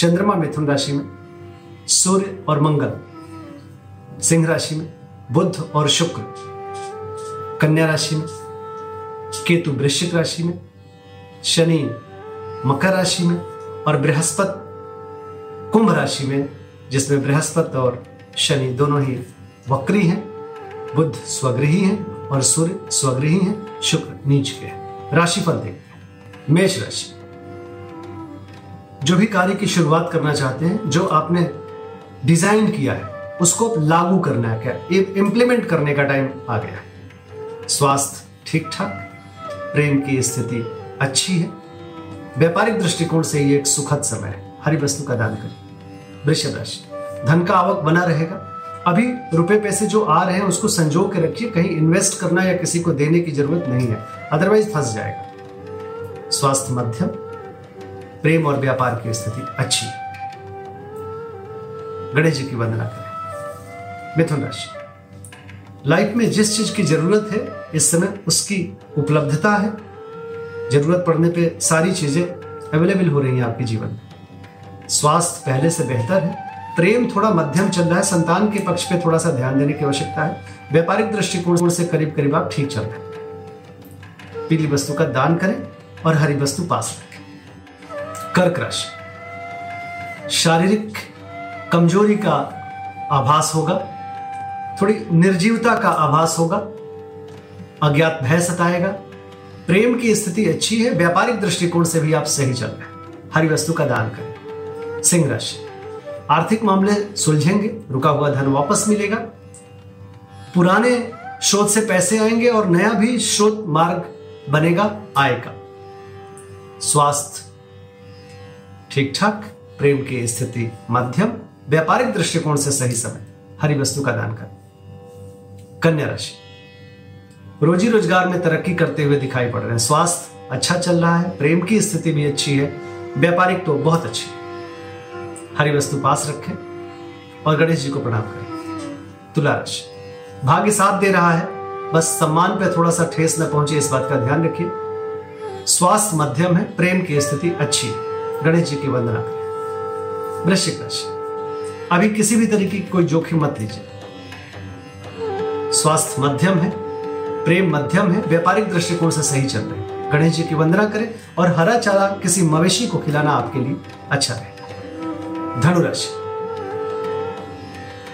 चंद्रमा मिथुन राशि में, सूर्य और मंगल, सिंह राशि में, बुध और शुक्र, कन्या राशि में, केतु वृश्चिक राशि में, शनि मकर राशि में और बृहस्पति कुंभ राशि में, जिसमें बृहस्पति और शनि दोनों ही वक्री हैं। बुध स्वगृही हैं और सूर्य स्वगृही हैं, शुक्र नीच के हैं। राशिफल देखते हैं। मेष राशि। जो भी कार्य की शुरुआत करना चाहते हैं, जो आपने डिज़ाइन किया है, उसको लागू करना है, क्या? इंप्लीमेंट करने का टाइम आ गया है। स्वास्थ्य ठीक ठाक, प्रेम की स्थिति अच्छी है। व्यापारिक दृष्टिकोण से ये एक सुखद समय है। हरी वस्तु का दान करें। वृषभ राशि, धन का आवक बना रहेगा। अभी रुपए पैसे जो आ रहे हैं, उसको संजो के रखिए। कहीं इन्वेस्ट करना या किसी को देने की ज़रूरत नहीं है। अदरवाइज़ फंस जाएगा। स्वास्थ्य मध्यम प्रेम और व्यापार की स्थिति अच्छी। है गणेश जी की वंदना करें। मिथुन राशि। लाइफ में जिस चीज़ की ज़रूरत है, इस समय उसकी उपलब्धता है। ज़रूरत पड़ने पे सारी चीज़ें अवेलेबल हो रही हैं आपके जीवन में। स्वास्थ्य पहले से बेहतर है। प्रेम थोड़ा मध्यम चल रहा है। संतान के पक्ष पे थोड़ा सा ध्यान देने की आवश्यकता है। व्यापारिक दृष्टिकोण से करीब करीब आप ठीक चल रहे हैं। पीली वस्तु का दान करें और हरी वस्तु पास रखें। कर्क राशि। शारीरिक कमज़ोरी का आभास होगा, थोड़ी निर्जीवता का आभास होगा, अज्ञात भय सताएगा, प्रेम की स्थिति अच्छी है, व्यापारिक दृष्टिकोण से भी आप सही चल रहे हैं। हरी वस्तु का दान करें। सिंह राशि। आर्थिक मामले सुलझेंगे, रुका हुआ धन वापस मिलेगा। पुराने स्रोत से पैसे आएँगे और नया भी स्रोत मार्ग बनेगा, आय का। स्वास्थ्य ठीक ठाक प्रेम की स्थिति मध्यम, व्यापारिक दृष्टिकोण से सही समय। हरी वस्तु का दान कर। कन्या राशि। रोजी रोज़गार में तरक्की करते हुए दिखाई पड़ रहे हैं। स्वास्थ्य अच्छा चल रहा है, प्रेम की स्थिति भी अच्छी है, व्यापारिक तो बहुत अच्छी है। हरी वस्तु पास रखें और गणेश जी को प्रणाम करें। तुला राशि। भाग्य साथ दे रहा है, बस सम्मान पे थोड़ा सा ठेस न पहुँचे, इस बात का ध्यान रखिए। स्वास्थ्य मध्यम है, प्रेम की स्थिति अच्छी है। गणेश जी की वंदना करें। वृश्चिक राशि अभी किसी भी तरीके की कोई जोखिम मत लीजिए। स्वास्थ्य मध्यम है, प्रेम मध्यम है, व्यापारिक दृष्टिकोण से सही चल रहे हैं। गणेश जी की वंदना करें और हरा चारा किसी मवेशी को खिलाना आपके लिए अच्छा रहेगा धनुराशि।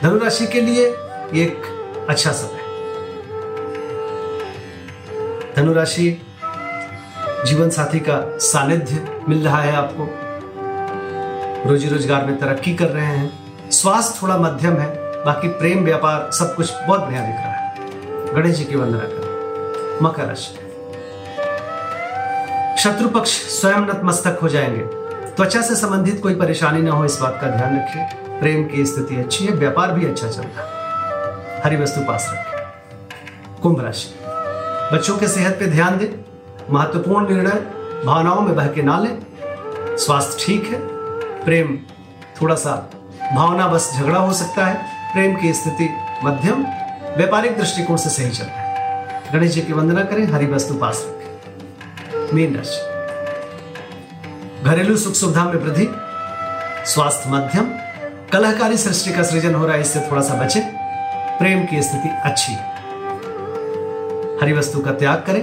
धनुराशि के लिए एक अच्छा समय। धनुराशि जीवन साथी का सानिध्य मिल रहा है आपको। रोजी रोज़गार में तरक्की कर रहे हैं। स्वास्थ्य थोड़ा मध्यम है, बाकी प्रेम, व्यापार, सब कुछ बहुत बढ़िया दिख रहा है। गणेश जी की वंदना करें। मकर राशि। शत्रु पक्ष स्वयं नतमस्तक हो जाएँगे। त्वचा से संबंधित कोई परेशानी ना हो, इस बात का ध्यान रखिए प्रेम की स्थिति अच्छी है, व्यापार भी अच्छा चल रहा है। हरी वस्तु पास रखें। कुंभ राशि। बच्चों के सेहत पे ध्यान दें। महत्वपूर्ण निर्णय, भावनाओं में बह के ना लें। स्वास्थ्य ठीक है, प्रेम थोड़ा सा भावना बस झगड़ा हो सकता है। प्रेम की स्थिति मध्यम, व्यापारिक दृष्टिकोण से सही चल रहा है। गणेश जी की वंदना करें, हरी वस्तु पास रखें। मीन राशि। घरेलू सुख सुविधा में वृद्धि, स्वास्थ्य मध्यम, कलहकारी सृष्टि का सृजन हो रहा है, इससे थोड़ा सा बचे। प्रेम की स्थिति अच्छी है। हरी वस्तु का त्याग करें